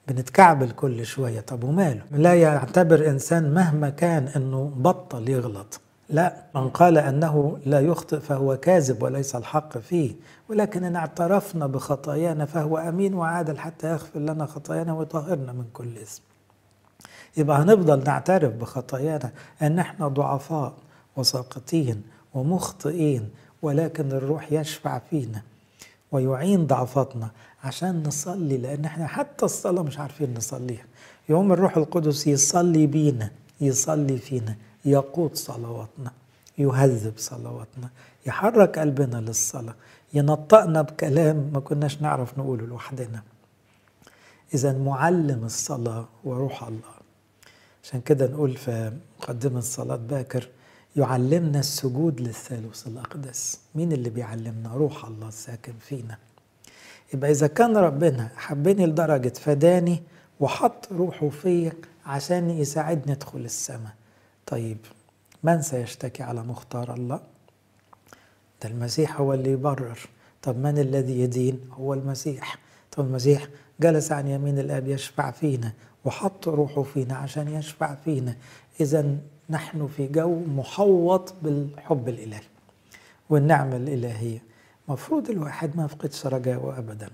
بنتكعبل كل شوية طب وماله؟ لا يعتبر إنسان مهما كان أنه بطل يغلط. لا من قال أنه لا يخطئ فهو كاذب وليس الحق فيه ولكن إن اعترفنا بخطايانا فهو أمين وعادل حتى يغفر لنا خطايانا ويطهرنا من كل اسم. يبقى هنفضل نعترف بخطايانا أن إحنا ضعفاء وساقطين ومخطئين ولكن الروح يشفع فينا ويعين ضعفاتنا عشان نصلي لأن إحنا حتى الصلاة مش عارفين نصليها. يوم الروح القدس يصلي بينا يصلي فينا. يقود صلواتنا يهذب صلواتنا يحرك قلبنا للصلاة ينطقنا بكلام ما كناش نعرف نقوله لوحدنا. إذا معلم الصلاة وروح الله. عشان كده نقول في مقدمة صلاة باكر يعلمنا السجود للثالوث الأقدس. مين اللي بيعلمنا؟ روح الله الساكن فينا. يبقى إذا كان ربنا حبني لدرجة فداني وحط روحه فيا عشان يساعدني أدخل السماء. طيب من سيشتكي على مختار الله؟ ده المسيح هو اللي يبرر. طب من الذي يدين؟ هو المسيح. طب المسيح جلس عن يمين الآب يشفع فينا وحط روحه فينا عشان يشفع فينا. إذا نحن في جو محوط بالحب الإلهي والنعمة الإلهية. مفروض الواحد ما يفقدش رجاءه أبدا.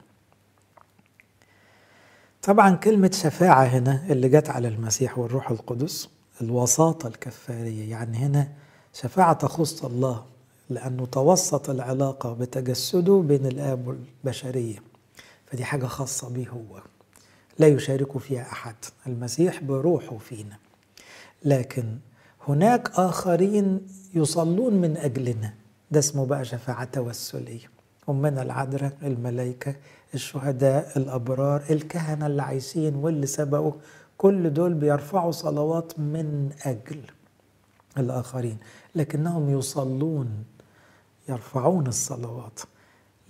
طبعا كلمة شفاعة هنا اللي جت على المسيح والروح القدس الوساطة الكفارية. يعني هنا شفاعة تخص الله لأنه توسط العلاقة بتجسده بين الآب والبشرية. فدي حاجة خاصة به هو. لا يشارك فيها أحد. المسيح بروحه فينا. لكن هناك آخرين يصلون من أجلنا. ده اسمه بقى شفاعة توسلية. أمنا العذراء الملائكة الشهداء الأبرار الكهنة اللي عايشين واللي سبقوا كل دول بيرفعوا صلوات من أجل الآخرين لكنهم يصلون يرفعون الصلوات.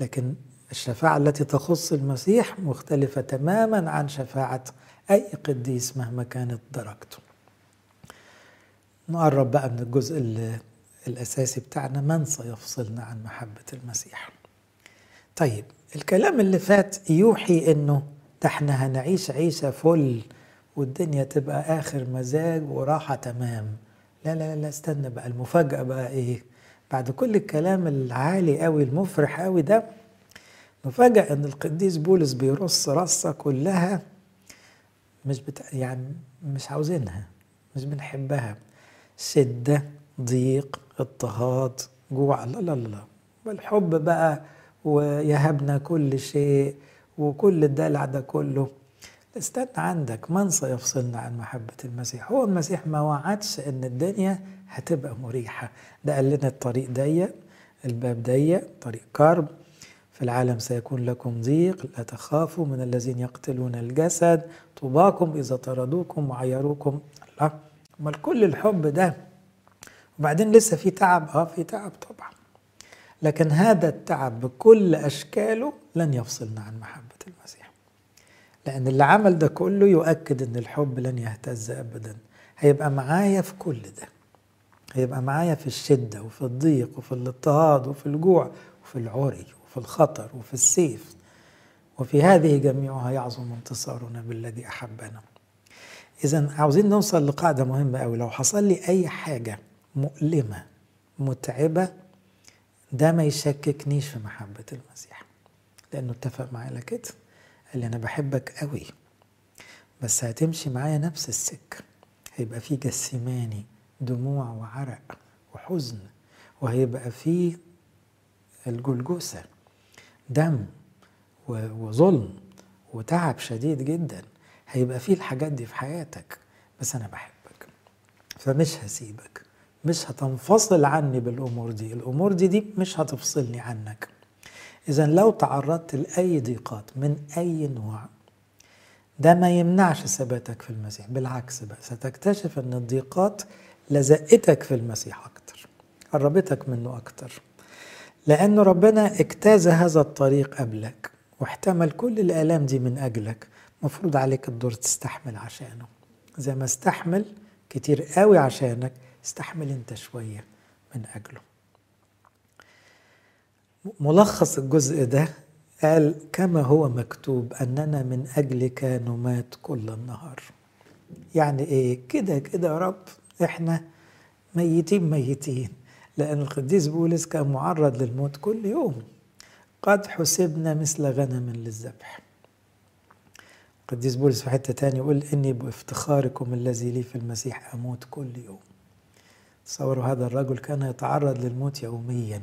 لكن الشفاعة التي تخص المسيح مختلفة تماما عن شفاعة أي قديس مهما كانت درجته. نقرب بقى من الجزء الأساسي بتاعنا من سيفصلنا عن محبة المسيح؟ طيب الكلام اللي فات يوحي إنه ده إحنا هنعيش عيشة فل والدنيا تبقى آخر مزاج وراحة تمام. لا لا لا استنى بقى المفاجأة بقى إيه؟ بعد كل الكلام العالي قوي المفرح قوي ده نفاجأ إن القديس بولس بيرص رصة كلها مش بتا... يعني مش عاوزينها مش بنحبها. شدة ضيق اضطهاد جوع لا لا لا. والحب بقى ويهبنا كل شيء وكل الدلع ده كله. استنى عندك من سيفصلنا عن محبة المسيح؟ هو المسيح ما وعدش إن الدنيا هتبقى مريحة. ده قال لنا الطريق ضيق الباب ضيق طريق كرب. في العالم سيكون لكم ضيق لا تخافوا من الذين يقتلون الجسد. طوباكم إذا طردوكم وعيروكم الله. أمال كل الحب ده؟ وبعدين لسه في تعب. آه في تعب طبعا. لكن هذا التعب بكل أشكاله لن يفصلنا عن محبة المسيح. لأن اللي عمل ده كله يؤكد إن الحب لن يهتز ابدا. هيبقى معايا في كل ده. هيبقى معايا في الشدة وفي الضيق وفي الاضطهاد وفي الجوع وفي العري وفي الخطر وفي السيف. وفي هذه جميعها يعظم انتصارنا بالذي أحبنا. إذا عاوزين نوصل لقاعدة مهمة أوي. لو حصل لي أي حاجة مؤلمة متعبة ده ما يشككنيش في محبة المسيح. لأنه اتفق معايا. على كده. قال لي أنا بحبك قوي بس هتمشي معايا نفس السكة. هيبقى في جسماني دموع وعرق وحزن وهيبقى في الجلجوسة. دم وظلم وتعب شديد جدا. هيبقى فيه الحاجات دي في حياتك. بس أنا بحبك. فمش هسيبك. مش هتنفصل عني بالأمور دي. الأمور دي دي مش هتفصلني عنك. إذا لو تعرضت لأي ضيقات من أي نوع ده ما يمنعش ثباتك في المسيح بالعكس بقى ستكتشف أن الضيقات لزقتك في المسيح أكتر قربتك منه أكتر لأنه ربنا اجتاز هذا الطريق قبلك واحتمل كل الآلام دي من أجلك مفروض عليك الدور تستحمل عشانه. زي ما استحمل كتير قوي عشانك استحمل أنت شوية من أجله. ملخص الجزء ده قال كما هو مكتوب أننا من أجلك نمات كل النهار. يعني إيه؟ كده كده يا رب إحنا ميتين ميتين. لأن القديس بولس كان معرض للموت كل يوم. قد حسبنا مثل غنم للذبح. القديس بولس في حتة تاني يقول إني بإفتخاركم الذي لي في المسيح أموت كل يوم. تصوروا هذا الرجل كان يتعرض للموت يوميا.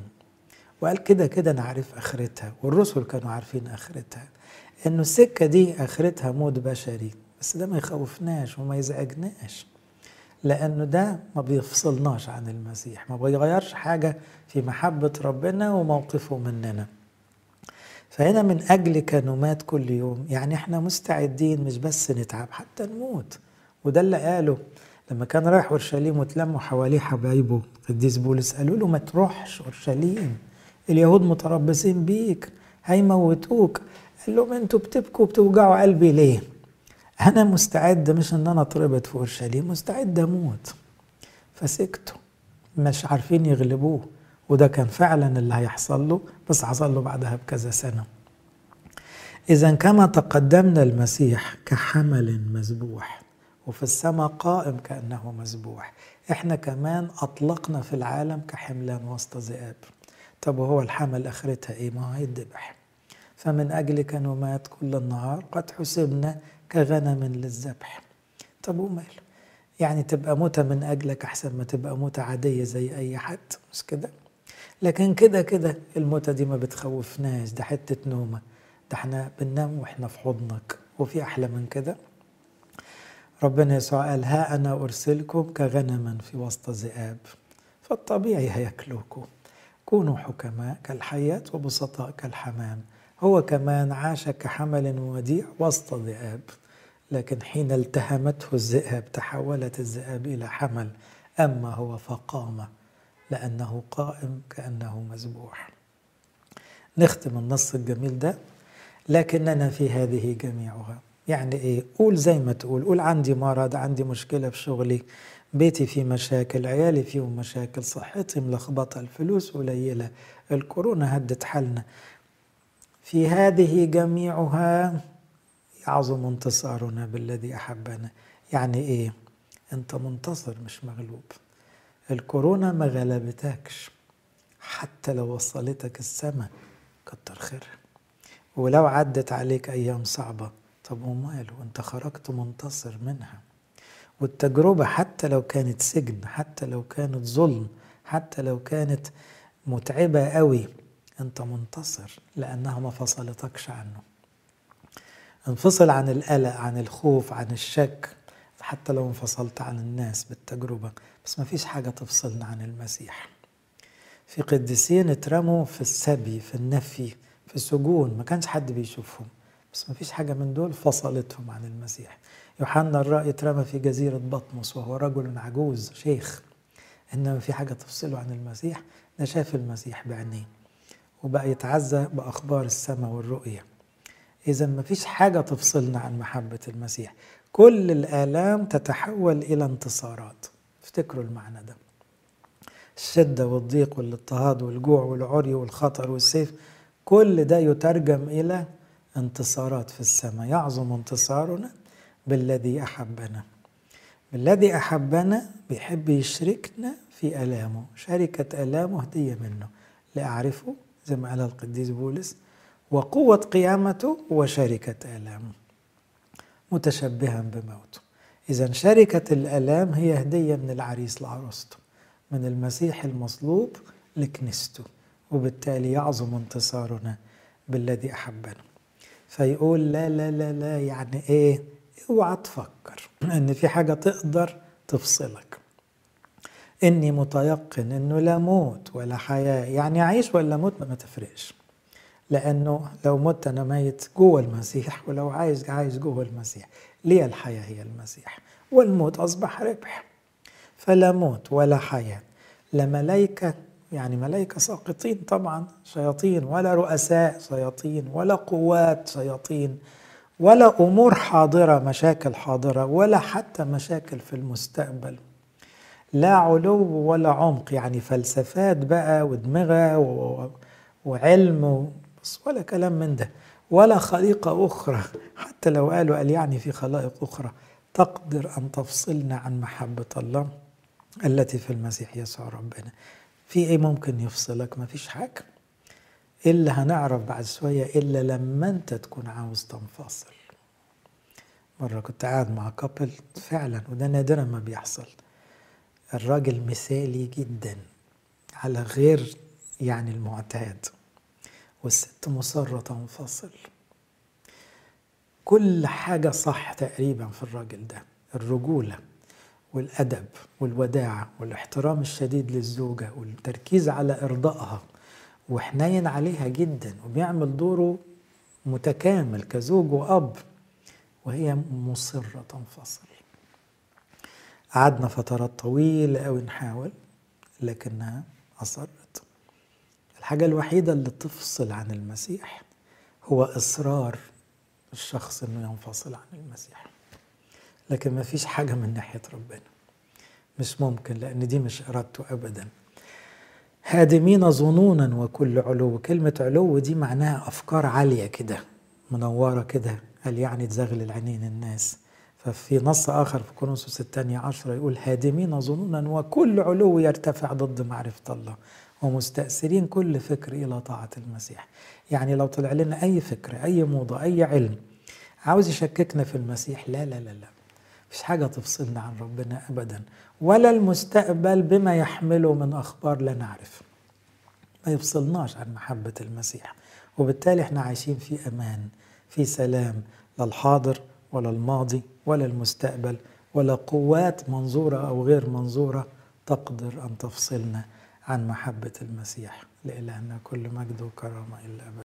وقال كده كده أنا عارف آخرتها والرسل كانوا عارفين آخرتها إنه السكة دي آخرتها موت بشري بس ده ما يخوفناش وما يزعجناش لأنه ده ما بيفصلناش عن المسيح ما بيغيرش حاجة في محبة ربنا وموقفه مننا. فهنا من أجلك نمات كل يوم يعني إحنا مستعدين مش بس نتعب حتى نموت. وده اللي قاله لما كان رايح أورشليم وتلموا حواليه حبايبه قديس بولس قالوا له ما تروحش أورشليم. اليهود متربصين بيك هيموتوك قال لهم أنتوا بتبكوا بتوجعوا قلبي ليه؟ أنا مستعد مش إن أنا اتربط في اورشليم مستعد أموت. فسكتوا. مش عارفين يغلبوه. وده كان فعلا اللي هيحصل له بس حصل له بعدها بكذا سنة. اذا كما تقدمنا المسيح كحمل مذبوح وفي السماء قائم كأنه مذبوح إحنا كمان أطلقنا في العالم كحملان وسط ذئاب. طب وهو الحمل آخرتها إيه؟ ما هو هيتذبح فمن أجلك نمات كل النهار قد حسبنا كغنم للذبح. طب وماله؟ يعني تبقى موتة من أجلك أحسن ما تبقى موتة عادية زي أي حد مش كده؟ لكن كده كده الموتة دي ما بتخوفناش ده حتة نومة. ده إحنا بننام وإحنا في حضنك وفي أحلى من كده. ربنا يسوع قال ها أنا أرسلكم كغنما في وسط ذئاب فالطبيعي هياكلوكم. كونوا حكماء كالحيات وبسطاء كالحمام. هو كمان عاش كحمل وديع وسط ذئاب لكن حين التهمته الذئاب تحولت الذئاب إلى حمل أما هو فقام لأنه قائم كأنه مذبوح. نختم النص الجميل ده لكننا في هذه جميعها. يعني إيه؟ قول زي ما تقول. قول عندي مرض عندي مشكلة في شغلي. بيتي فيه مشاكل عيالي فيهم مشاكل صحتي ملخبطة الفلوس قليلة الكورونا هدت حالنا. في هذه جميعها يعظم انتصارنا بالذي أحبنا. يعني إيه؟ أنت منتصر مش مغلوب. الكورونا ما غلبتكش. حتى لو وصلتك السماء كتر خيرها. ولو عدت عليك أيام صعبة طب وماله؟ أنت خرجت منتصر منها. والتجربة حتى لو كانت سجن حتى لو كانت ظلم حتى لو كانت متعبة قوي أنت منتصر لأنها ما فصلتكش عنه. انفصل عن القلق عن الخوف عن الشك حتى لو انفصلت عن الناس بالتجربة. بس ما فيش حاجة تفصلنا عن المسيح. في قديسين اترموا في السبي في النفي في السجون ما كانش حد بيشوفهم. بس ما فيش حاجة من دول فصلتهم عن المسيح. يوحنا الرأي اترمى في جزيرة بطمس وهو رجل عجوز شيخ. إنما في حاجة تفصله عن المسيح ده شاف المسيح بعينيه وبقى يتعزى بأخبار السماء والرؤية. إذا ما فيش حاجة تفصلنا عن محبة المسيح. كل الآلام تتحول إلى انتصارات. افتكروا المعنى ده. الشدة والضيق والاضطهاد والجوع والعري والخطر والسيف كل ده يترجم إلى انتصارات في السماء. يعظم انتصارنا بالذي أحبنا. بالذي أحبنا بيحب يشركنا في آلامه. شركة آلامه هدية منه. لأعرفه زي ما قال القديس بولس وقوة قيامته وشركة آلامه. متشبها بموته. إذا شركة الآلام هي هدية من العريس لعروسته من المسيح المصلوب لكنيسته وبالتالي يعظم انتصارنا بالذي أحبنا. فيقول لا لا لا لا يعني إيه؟ اوعى تفكر ان في حاجة تقدر تفصلك. اني متيقن انه لا موت ولا حياة يعني اعيش ولا موت ما تفرقش. لأنه لو مت أنا ميت جوه المسيح ولو عايز عايز جوه المسيح. ليه الحياة هي المسيح؟ والموت اصبح ربح. فلا موت ولا حياة. لا ملائكة يعني ملائكة ساقطين طبعا شياطين ولا رؤساء شياطين ولا قوات شياطين. ولا أمور حاضرة مشاكل حاضرة ولا حتى مشاكل في المستقبل. لا علو ولا عمق يعني فلسفات بقى ودماغة وعلم بس ولا كلام من ده. ولا خليقة أخرى. حتى لو قالوا قال يعني في خلائق أخرى. تقدر أن تفصلنا عن محبة الله التي في المسيح يسوع ربنا. في إيه ممكن يفصلك؟ ما فيش إلا هنعرف بعد شوية إلا لما أنت تكون عاوز تنفصل. مرة كنت قاعد مع كابل فعلا وده نادرا ما بيحصل. الراجل مثالي جدا على غير يعني المعتاد والست مصرة تنفصل. كل حاجة صح تقريبا في الراجل ده الرجولة والأدب والوداعة والإحترام الشديد للزوجة والتركيز على إرضائها. وحنين عليها جدا وبيعمل دوره متكامل كزوج وأب وهي مصرة تنفصل. قعدنا فترات طويلة أوي نحاول لكنها أصرت. الحاجة الوحيدة اللي تفصل عن المسيح هو إصرار الشخص إنه ينفصل عن المسيح. لكن ما فيش حاجة من ناحية ربنا. مش ممكن لأن دي مش إرادته أبدا. هادمين ظنونا وكل علو كلمة علو دي معناها أفكار عالية كده منورة كده قال يعني تزغلل عينين الناس؟ ففي نص آخر في كورنثوس الثانية عشرة يقول هادمين ظنونا وكل علو يرتفع ضد معرفة الله ومستأثرين كل فكر إلى طاعة المسيح. يعني لو طلع لنا أي فكرة أي موضة أي علم عاوز يشككنا في المسيح لا لا لا لا مفيش حاجة تفصلنا عن ربنا أبدا. ولا المستقبل بما يحمله من أخبار لا نعرف. ما يفصلناش عن محبة المسيح. وبالتالي إحنا عايشين في أمان في سلام لا الحاضر ولا الماضي ولا المستقبل ولا قوات منظورة أو غير منظورة تقدر أن تفصلنا عن محبة المسيح. لإلهنا كل مجد وكرامة إلا أبدا